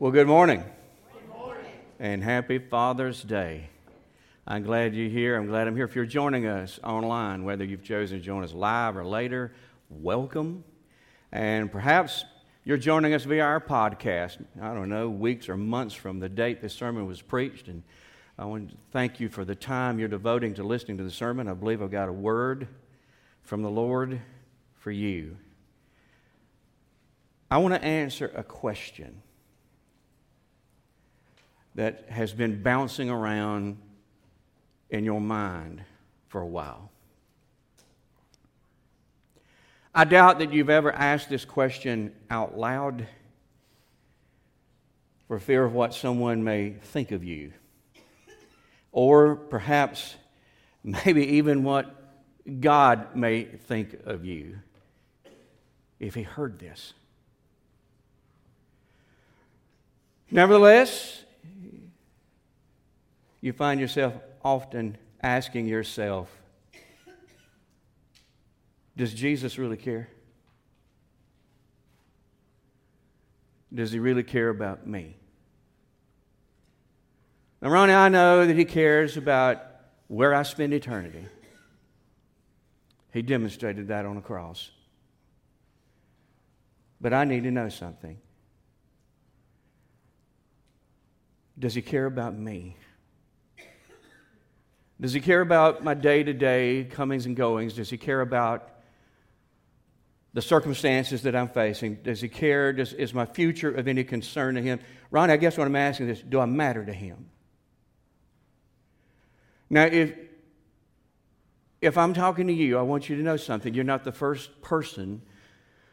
Well, good morning. Good morning. And happy Father's Day. I'm glad you're here. I'm glad I'm here. If you're joining us online, whether you've chosen to join us live or later, welcome. And perhaps you're joining us via our podcast, I don't know, weeks or months from the date this sermon was preached. And I want to thank you for the time you're devoting to listening to the sermon. I believe I've got a word from the Lord for you. I want to answer a question that has been bouncing around in your mind for a while. I doubt that you've ever asked this question out loud for fear of what someone may think of you, or perhaps maybe even what God may think of you if He heard this. Nevertheless, you find yourself often asking yourself, does Jesus really care? Does he really care about me? Now, Ronnie, I know that he cares about where I spend eternity. He demonstrated that on the cross. But I need to know something. Does he care about me? Does he care about my day to day comings and goings? Does he care about the circumstances that I'm facing? Does he care? Does, is my future of any concern to him? Ronnie, I guess what I'm asking is do I matter to him? Now, if, if I'm talking to you, I want you to know something. You're not the first person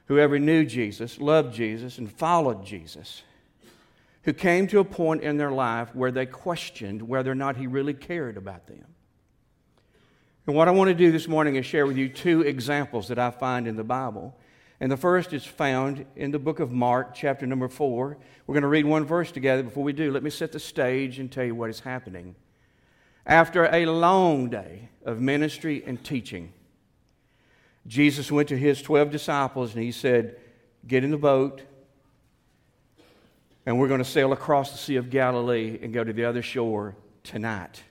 who ever knew Jesus, loved Jesus, and followed Jesus, who came to a point in their life where they questioned whether or not he really cared about them. And what I want to do this morning is share with you two examples that I find in the Bible. And the first is found in the book of Mark, chapter number four. We're going to read one verse together. Before we do, let me set the stage and tell you what is happening. After a long day of ministry and teaching, Jesus went to his 12 disciples and he said, Get in the boat, and we're going to sail across the Sea of Galilee and go to the other shore tonight.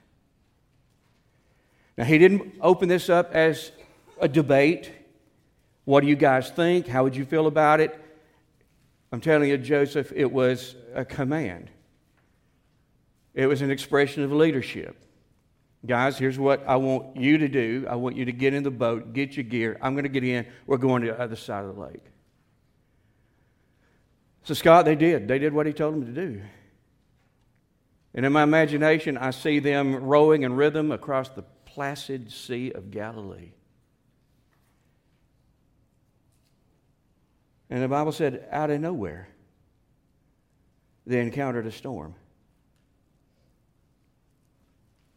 Now, he didn't open this up as a debate. What do you guys think? How would you feel about it? I'm telling you, Joseph, it was a command. It was an expression of leadership. Guys, here's what I want you to do. I want you to get in the boat, get your gear. I'm going to get in. We're going to the other side of the lake. So, Scott, they did. They did what he told them to do. And in my imagination, I see them rowing in rhythm across the placid Sea of Galilee. And the Bible said, out of nowhere, they encountered a storm.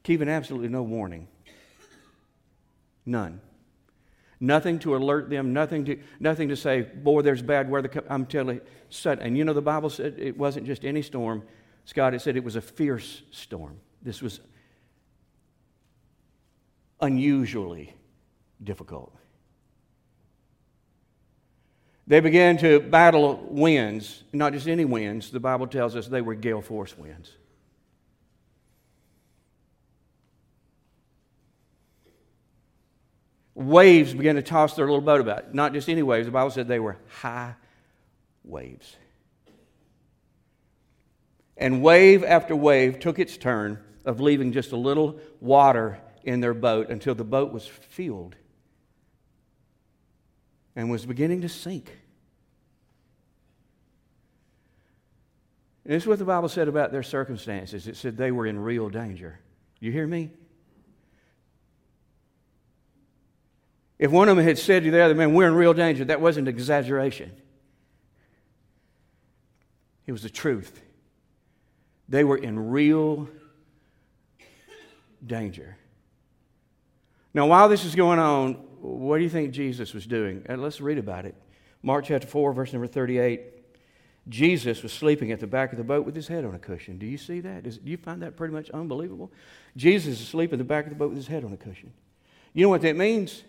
Given absolutely no warning. None. Nothing to alert them, nothing to, nothing to say, boy, there's bad weather. I'm telling you. sudden. And you know, the Bible said it wasn't just any storm. Scott, it said it was a fierce storm. This was unusually difficult. They began to battle winds, not just any winds. The Bible tells us they were gale force winds. Waves began to toss their little boat about. Not just any waves, the Bible said they were high waves. And wave after wave took its turn of leaving just a little water in their boat until the boat was filled and was beginning to sink. And this is what the Bible said about their circumstances. It said they were in real danger. You hear me? If one of them had said to the other man, We're in real danger, that wasn't exaggeration. It was the truth. They were in real danger. Now, while this is going on, what do you think Jesus was doing? And let's read about it. Mark chapter 4, verse number 38. Jesus was sleeping at the back of the boat with his head on a cushion. Do you see that? do you find that pretty much unbelievable? Jesus is asleep at the back of the boat with his head on a cushion. You know what that means?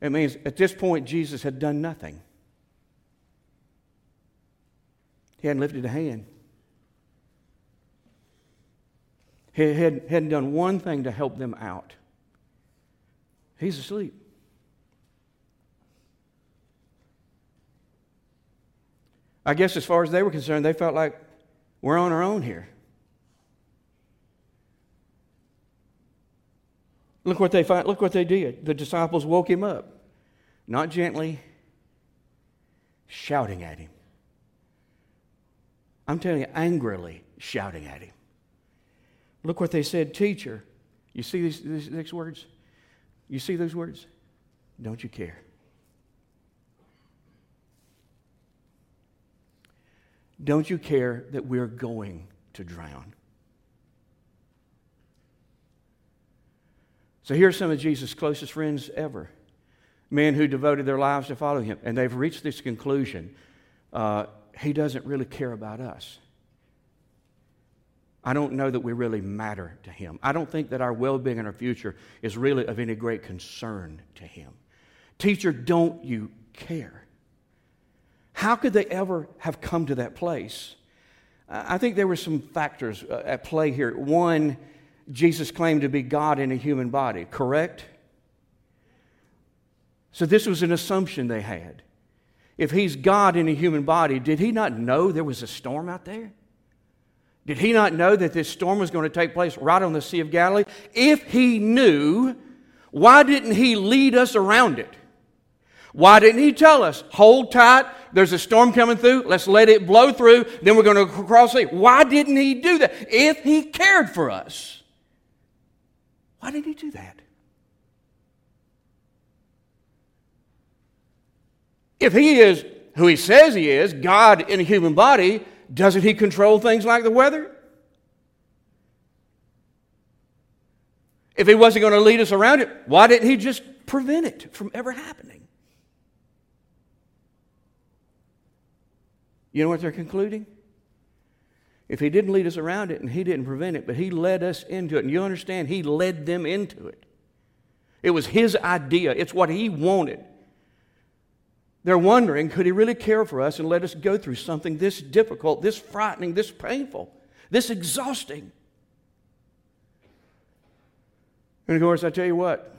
It means at this point, Jesus had done nothing. He hadn't lifted a hand. He had, hadn't done one thing to help them out. He's asleep. I guess as far as they were concerned, they felt like we're on our own here. Look what they find, look what they did. The disciples woke him up, not gently, shouting at him. I'm telling you, angrily shouting at him. Look what they said, teacher. You see these, these next words? You see those words? Don't you care? Don't you care that we're going to drown? So here's some of Jesus' closest friends ever men who devoted their lives to follow him. And they've reached this conclusion uh, he doesn't really care about us. I don't know that we really matter to him. I don't think that our well being and our future is really of any great concern to him. Teacher, don't you care? How could they ever have come to that place? I think there were some factors uh, at play here. One, Jesus claimed to be God in a human body, correct? So this was an assumption they had. If he's God in a human body, did he not know there was a storm out there? Did he not know that this storm was going to take place right on the Sea of Galilee? If he knew, why didn't he lead us around it? Why didn't he tell us, hold tight, there's a storm coming through, let's let it blow through, then we're going to cross the sea? Why didn't he do that? If he cared for us, why did he do that? If he is who he says he is, God in a human body, doesn't he control things like the weather? If he wasn't going to lead us around it, why didn't he just prevent it from ever happening? You know what they're concluding? If he didn't lead us around it and he didn't prevent it, but he led us into it, and you understand, he led them into it. It was his idea, it's what he wanted. They're wondering could he really care for us and let us go through something this difficult, this frightening, this painful, this exhausting? And of course, I tell you what,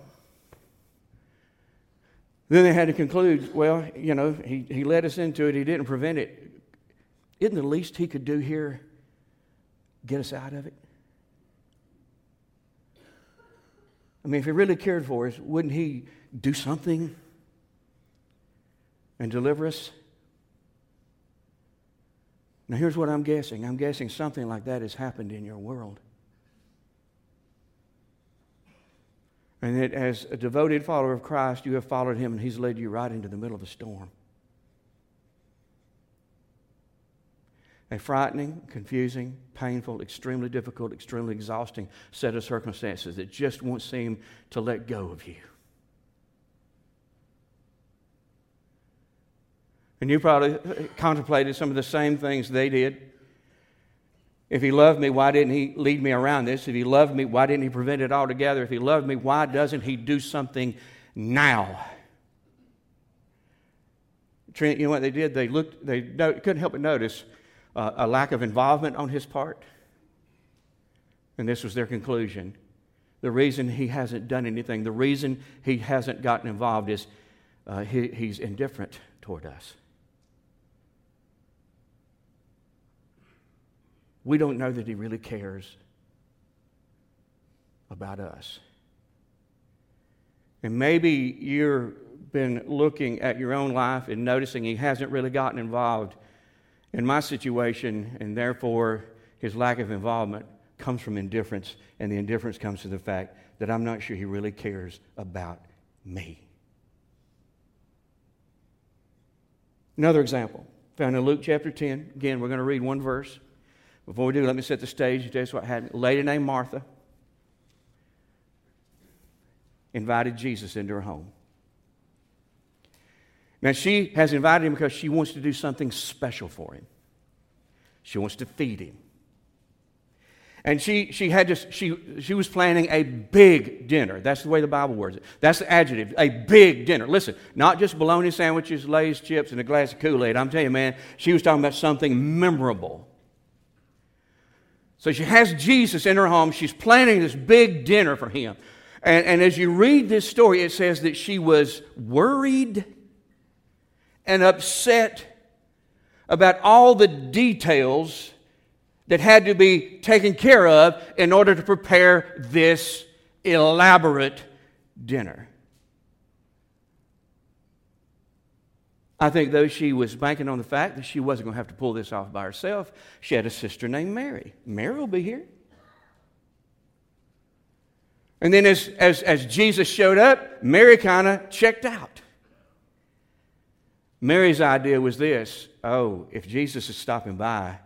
then they had to conclude well, you know, he, he led us into it, he didn't prevent it. Isn't the least he could do here get us out of it? I mean, if he really cared for us, wouldn't he do something and deliver us? Now, here's what I'm guessing I'm guessing something like that has happened in your world. And that as a devoted follower of Christ, you have followed him and he's led you right into the middle of a storm. A frightening, confusing, painful, extremely difficult, extremely exhausting set of circumstances that just won't seem to let go of you. And you probably contemplated some of the same things they did. If he loved me, why didn't he lead me around this? If he loved me, why didn't he prevent it altogether? If he loved me, why doesn't he do something now? Trent, you know what they did? They looked, they no, couldn't help but notice uh, a lack of involvement on his part. And this was their conclusion. The reason he hasn't done anything, the reason he hasn't gotten involved is uh, he, he's indifferent toward us. We don't know that He really cares about us. And maybe you've been looking at your own life and noticing He hasn't really gotten involved in my situation, and therefore His lack of involvement comes from indifference, and the indifference comes to the fact that I'm not sure He really cares about me. Another example found in Luke chapter 10. Again, we're going to read one verse. Before we do, let me set the stage and what happened. A lady named Martha invited Jesus into her home. Now, she has invited him because she wants to do something special for him. She wants to feed him. And she, she, had just, she, she was planning a big dinner. That's the way the Bible words it. That's the adjective, a big dinner. Listen, not just bologna sandwiches, Lay's chips, and a glass of Kool Aid. I'm telling you, man, she was talking about something memorable. So she has Jesus in her home. She's planning this big dinner for him. And, and as you read this story, it says that she was worried and upset about all the details that had to be taken care of in order to prepare this elaborate dinner. I think, though, she was banking on the fact that she wasn't going to have to pull this off by herself, she had a sister named Mary. Mary will be here. And then, as, as, as Jesus showed up, Mary kind of checked out. Mary's idea was this oh, if Jesus is stopping by,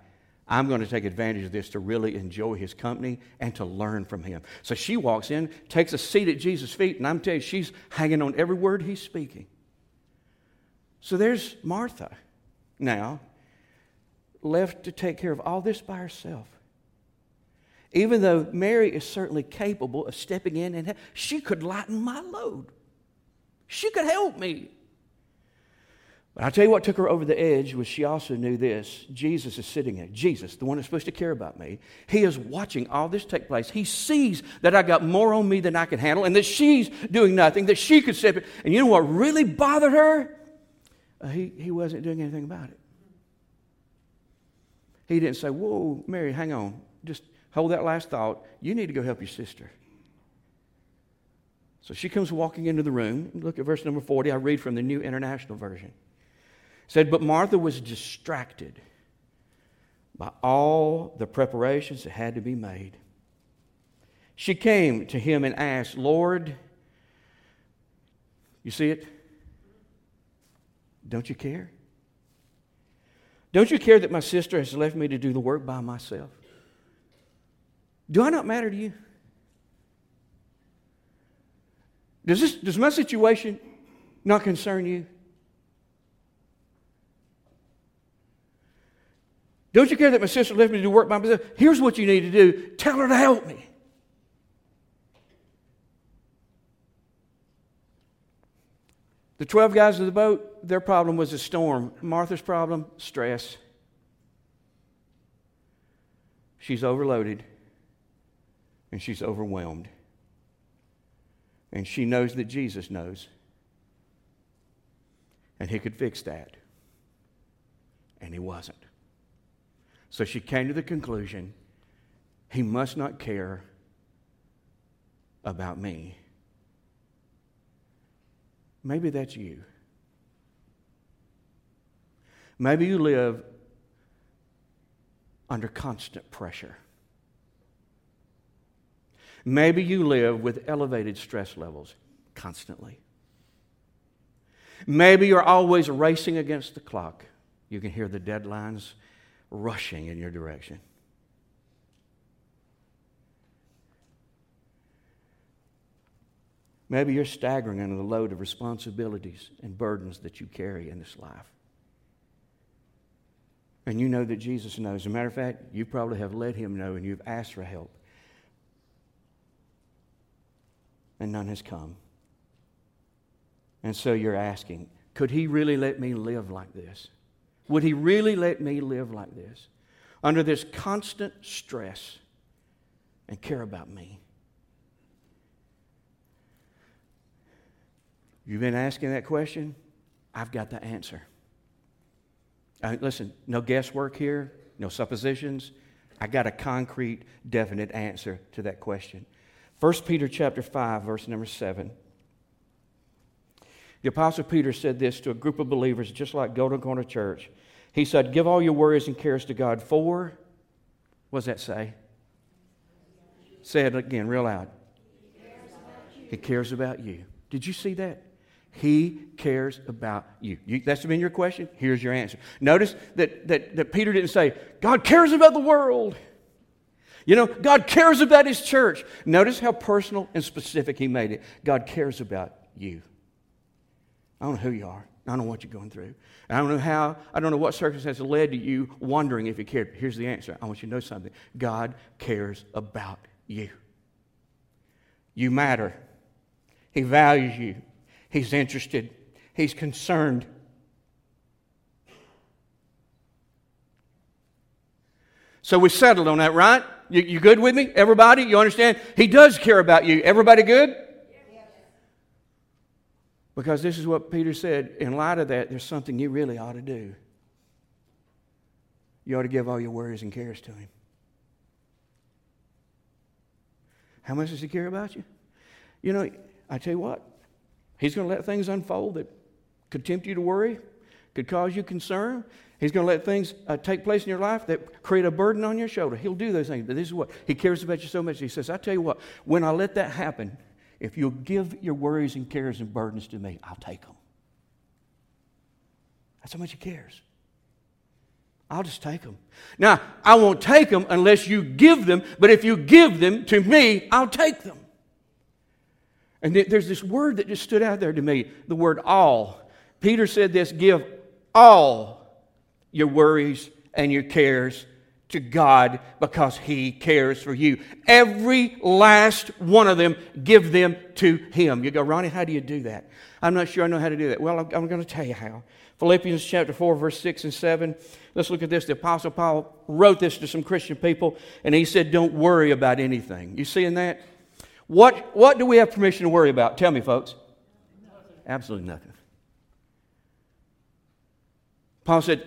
I'm going to take advantage of this to really enjoy his company and to learn from him. So she walks in, takes a seat at Jesus' feet, and I'm telling you, she's hanging on every word he's speaking. So there's Martha now, left to take care of all this by herself. Even though Mary is certainly capable of stepping in and she could lighten my load. She could help me. But I'll tell you what took her over the edge was she also knew this. Jesus is sitting there. Jesus, the one that's supposed to care about me, he is watching all this take place. He sees that I got more on me than I can handle and that she's doing nothing, that she could step in. And you know what really bothered her? Uh, he, he wasn't doing anything about it. He didn't say, Whoa, Mary, hang on. Just hold that last thought. You need to go help your sister. So she comes walking into the room. Look at verse number 40. I read from the New International Version. It said, But Martha was distracted by all the preparations that had to be made. She came to him and asked, Lord, you see it? Don't you care? Don't you care that my sister has left me to do the work by myself? Do I not matter to you? Does, this, does my situation not concern you? Don't you care that my sister left me to do work by myself? Here's what you need to do tell her to help me. The 12 guys of the boat, their problem was a storm. Martha's problem, stress. She's overloaded and she's overwhelmed. And she knows that Jesus knows. And he could fix that. And he wasn't. So she came to the conclusion he must not care about me. Maybe that's you. Maybe you live under constant pressure. Maybe you live with elevated stress levels constantly. Maybe you're always racing against the clock. You can hear the deadlines rushing in your direction. Maybe you're staggering under the load of responsibilities and burdens that you carry in this life. And you know that Jesus knows. As a matter of fact, you probably have let him know and you've asked for help. And none has come. And so you're asking, could he really let me live like this? Would he really let me live like this? Under this constant stress and care about me? You've been asking that question? I've got the answer. Uh, listen, no guesswork here, no suppositions. I got a concrete, definite answer to that question. 1 Peter chapter 5, verse number 7. The Apostle Peter said this to a group of believers just like Golden Corner Church. He said, Give all your worries and cares to God for, what does that say? Say it again, real loud. He cares about you. Did you see that? He cares about you. you. That's been your question? Here's your answer. Notice that, that, that Peter didn't say, God cares about the world. You know, God cares about his church. Notice how personal and specific he made it. God cares about you. I don't know who you are. I don't know what you're going through. I don't know how, I don't know what circumstances led to you wondering if he cared. Here's the answer. I want you to know something. God cares about you. You matter. He values you. He's interested, He's concerned. So we settled on that, right? You, you good with me? Everybody? You understand? He does care about you. Everybody good? Because this is what Peter said. In light of that, there's something you really ought to do. You ought to give all your worries and cares to Him. How much does He care about you? You know, I tell you what, He's going to let things unfold that could tempt you to worry, could cause you concern. He's going to let things uh, take place in your life that create a burden on your shoulder. He'll do those things. But this is what He cares about you so much. He says, I tell you what, when I let that happen, if you'll give your worries and cares and burdens to me, I'll take them. That's how much He cares. I'll just take them. Now, I won't take them unless you give them, but if you give them to me, I'll take them. And there's this word that just stood out there to me the word all. Peter said this give all your worries and your cares to God because He cares for you. Every last one of them, give them to Him. You go, Ronnie, how do you do that? I'm not sure I know how to do that. Well, I'm, I'm going to tell you how. Philippians chapter 4, verse 6 and 7. Let's look at this. The Apostle Paul wrote this to some Christian people, and he said, Don't worry about anything. You seeing that? What, what do we have permission to worry about? Tell me, folks. Absolutely nothing. Paul said,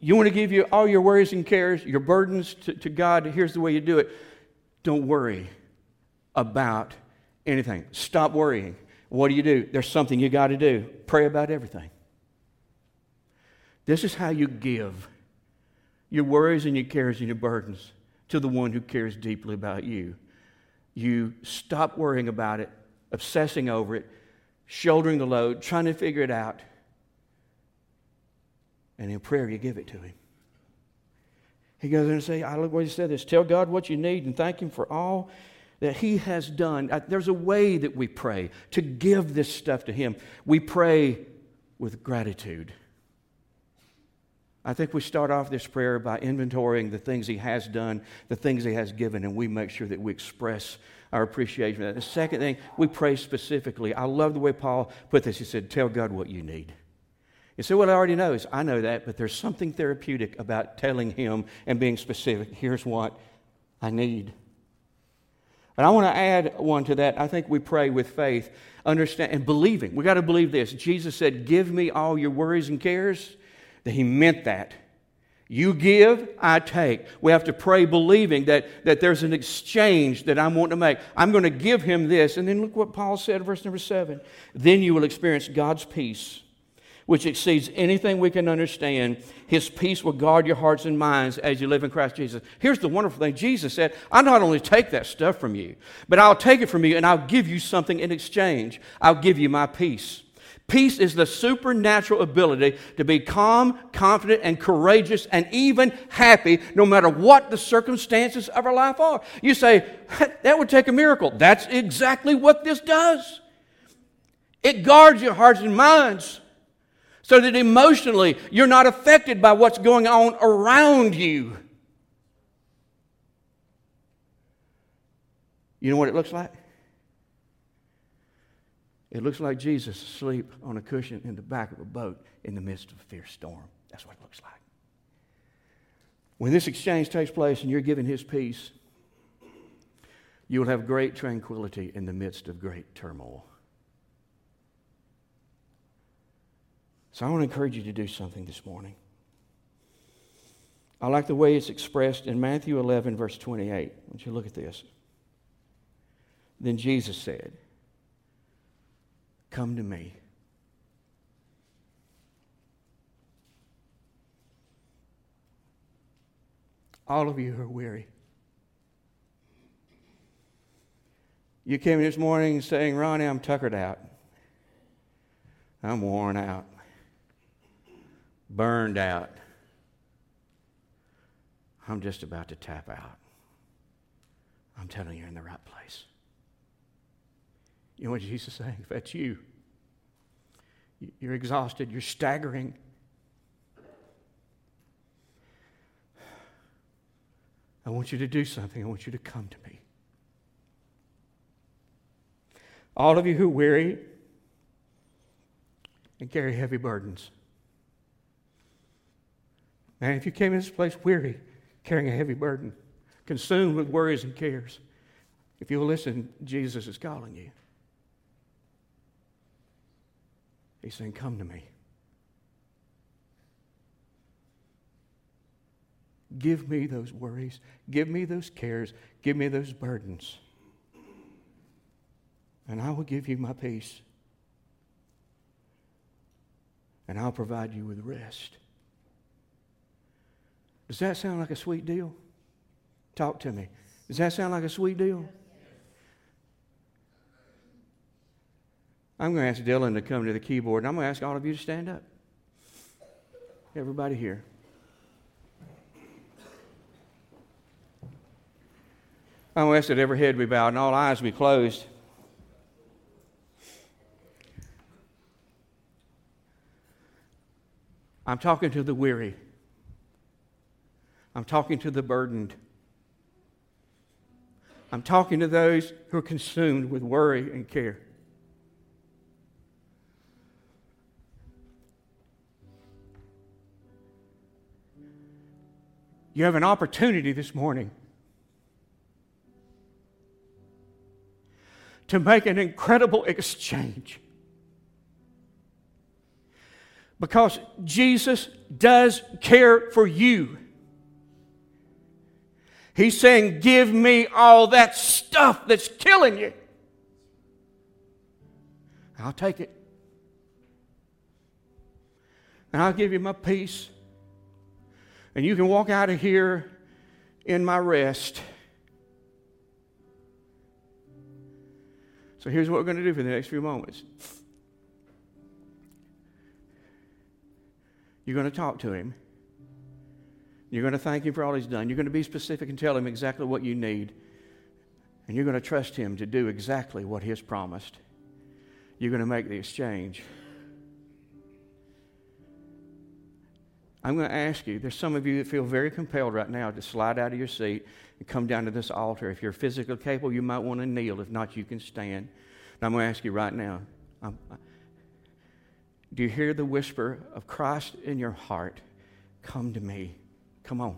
You want to give you all your worries and cares, your burdens to, to God? Here's the way you do it. Don't worry about anything. Stop worrying. What do you do? There's something you got to do. Pray about everything. This is how you give your worries and your cares and your burdens to the one who cares deeply about you. You stop worrying about it, obsessing over it, shouldering the load, trying to figure it out. And in prayer, you give it to Him. He goes in and say, I look what he said this. Tell God what you need and thank Him for all that He has done. There's a way that we pray to give this stuff to Him. We pray with gratitude. I think we start off this prayer by inventorying the things He has done, the things He has given, and we make sure that we express our appreciation. The second thing, we pray specifically. I love the way Paul put this. He said, Tell God what you need. You say, Well, I already know. Is I know that, but there's something therapeutic about telling Him and being specific. Here's what I need. But I want to add one to that. I think we pray with faith, understand, and believing. We got to believe this. Jesus said, Give me all your worries and cares that he meant that. You give, I take. We have to pray believing that, that there's an exchange that I'm wanting to make. I'm going to give him this. And then look what Paul said, verse number seven. Then you will experience God's peace, which exceeds anything we can understand. His peace will guard your hearts and minds as you live in Christ Jesus. Here's the wonderful thing Jesus said, I not only take that stuff from you, but I'll take it from you and I'll give you something in exchange. I'll give you my peace. Peace is the supernatural ability to be calm, confident, and courageous, and even happy no matter what the circumstances of our life are. You say, that would take a miracle. That's exactly what this does. It guards your hearts and minds so that emotionally you're not affected by what's going on around you. You know what it looks like? It looks like Jesus asleep on a cushion in the back of a boat in the midst of a fierce storm. That's what it looks like. When this exchange takes place and you're given his peace, you will have great tranquility in the midst of great turmoil. So I want to encourage you to do something this morning. I like the way it's expressed in Matthew 11, verse 28. I want you look at this. Then Jesus said, Come to me. All of you who are weary. You came this morning saying, Ronnie, I'm tuckered out. I'm worn out, burned out. I'm just about to tap out. I'm telling you, you're in the right place. You know what Jesus is saying? If that's you, you're exhausted, you're staggering. I want you to do something. I want you to come to me. All of you who weary and carry heavy burdens. Man, if you came in this place weary, carrying a heavy burden, consumed with worries and cares. If you'll listen, Jesus is calling you. He's saying, Come to me. Give me those worries. Give me those cares. Give me those burdens. And I will give you my peace. And I'll provide you with rest. Does that sound like a sweet deal? Talk to me. Does that sound like a sweet deal? I'm going to ask Dylan to come to the keyboard, and I'm going to ask all of you to stand up. Everybody here. I'm going to ask that every head be bowed and all eyes be closed. I'm talking to the weary. I'm talking to the burdened. I'm talking to those who are consumed with worry and care. You have an opportunity this morning to make an incredible exchange. Because Jesus does care for you. He's saying, Give me all that stuff that's killing you. I'll take it. And I'll give you my peace. And you can walk out of here in my rest. So here's what we're going to do for the next few moments. You're going to talk to him. You're going to thank him for all he's done. You're going to be specific and tell him exactly what you need. And you're going to trust him to do exactly what he has promised. You're going to make the exchange. I'm going to ask you, there's some of you that feel very compelled right now to slide out of your seat and come down to this altar. If you're physically capable, you might want to kneel. If not, you can stand. And I'm going to ask you right now um, do you hear the whisper of Christ in your heart? Come to me. Come on.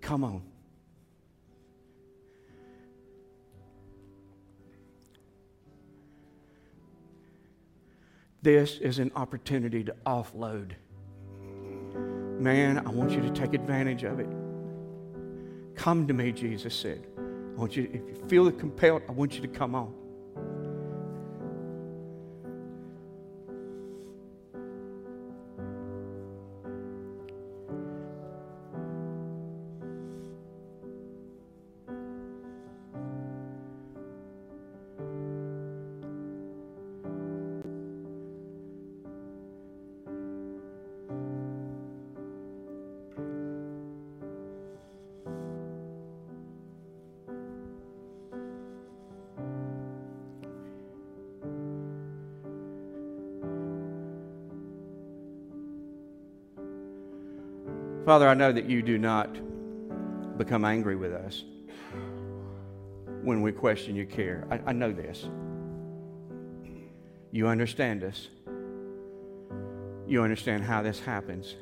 Come on. This is an opportunity to offload. Man, I want you to take advantage of it. Come to me, Jesus said. I want you, if you feel compelled, I want you to come on. Father, I know that you do not become angry with us when we question your care. I, I know this. You understand us. You understand how this happens.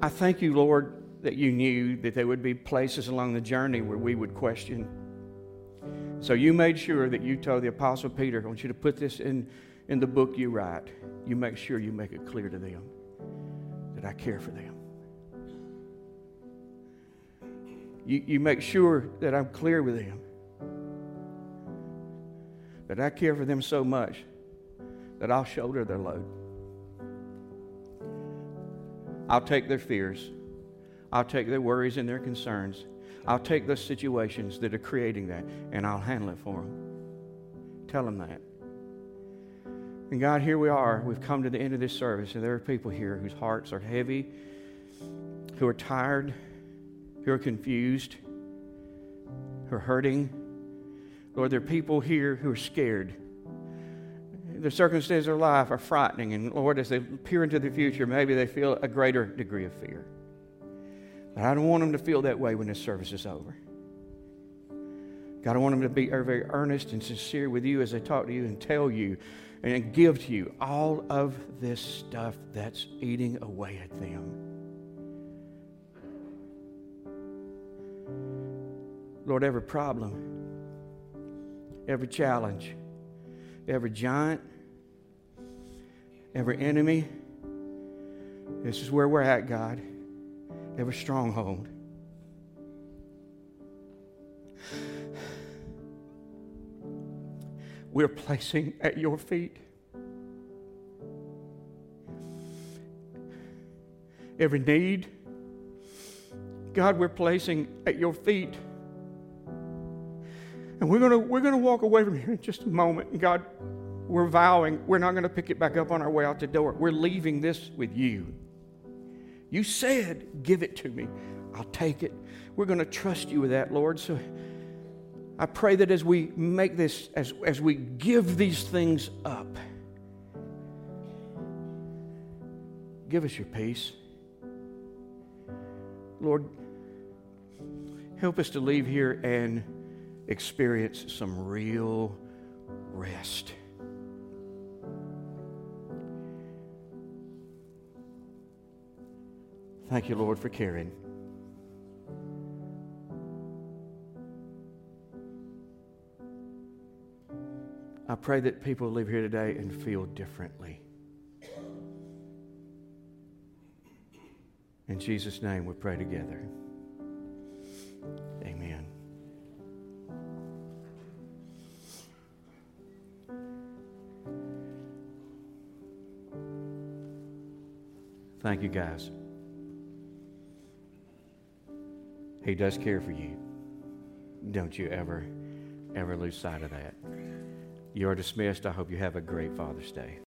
I thank you, Lord, that you knew that there would be places along the journey where we would question so you made sure that you told the Apostle Peter, I want you to put this in, in the book you write. You make sure you make it clear to them that I care for them. You, you make sure that I'm clear with them. That I care for them so much that I'll shoulder their load. I'll take their fears. I'll take their worries and their concerns I'll take those situations that are creating that and I'll handle it for them. Tell them that. And God, here we are. We've come to the end of this service, and there are people here whose hearts are heavy, who are tired, who are confused, who are hurting. Lord, there are people here who are scared. The circumstances of life are frightening, and Lord, as they peer into the future, maybe they feel a greater degree of fear. But I don't want them to feel that way when this service is over. God, I want them to be er, very earnest and sincere with you as they talk to you and tell you and give to you all of this stuff that's eating away at them. Lord, every problem, every challenge, every giant, every enemy, this is where we're at, God. Every stronghold. We're placing at your feet. Every need, God, we're placing at your feet. And we're gonna we're gonna walk away from here in just a moment. And God, we're vowing we're not to pick it back up on our way out the door. We're leaving this with you. You said, Give it to me. I'll take it. We're going to trust you with that, Lord. So I pray that as we make this, as, as we give these things up, give us your peace. Lord, help us to leave here and experience some real rest. Thank you, Lord, for caring. I pray that people leave here today and feel differently. In Jesus' name, we pray together. Amen. Thank you, guys. He does care for you. Don't you ever, ever lose sight of that. You are dismissed. I hope you have a great Father's Day.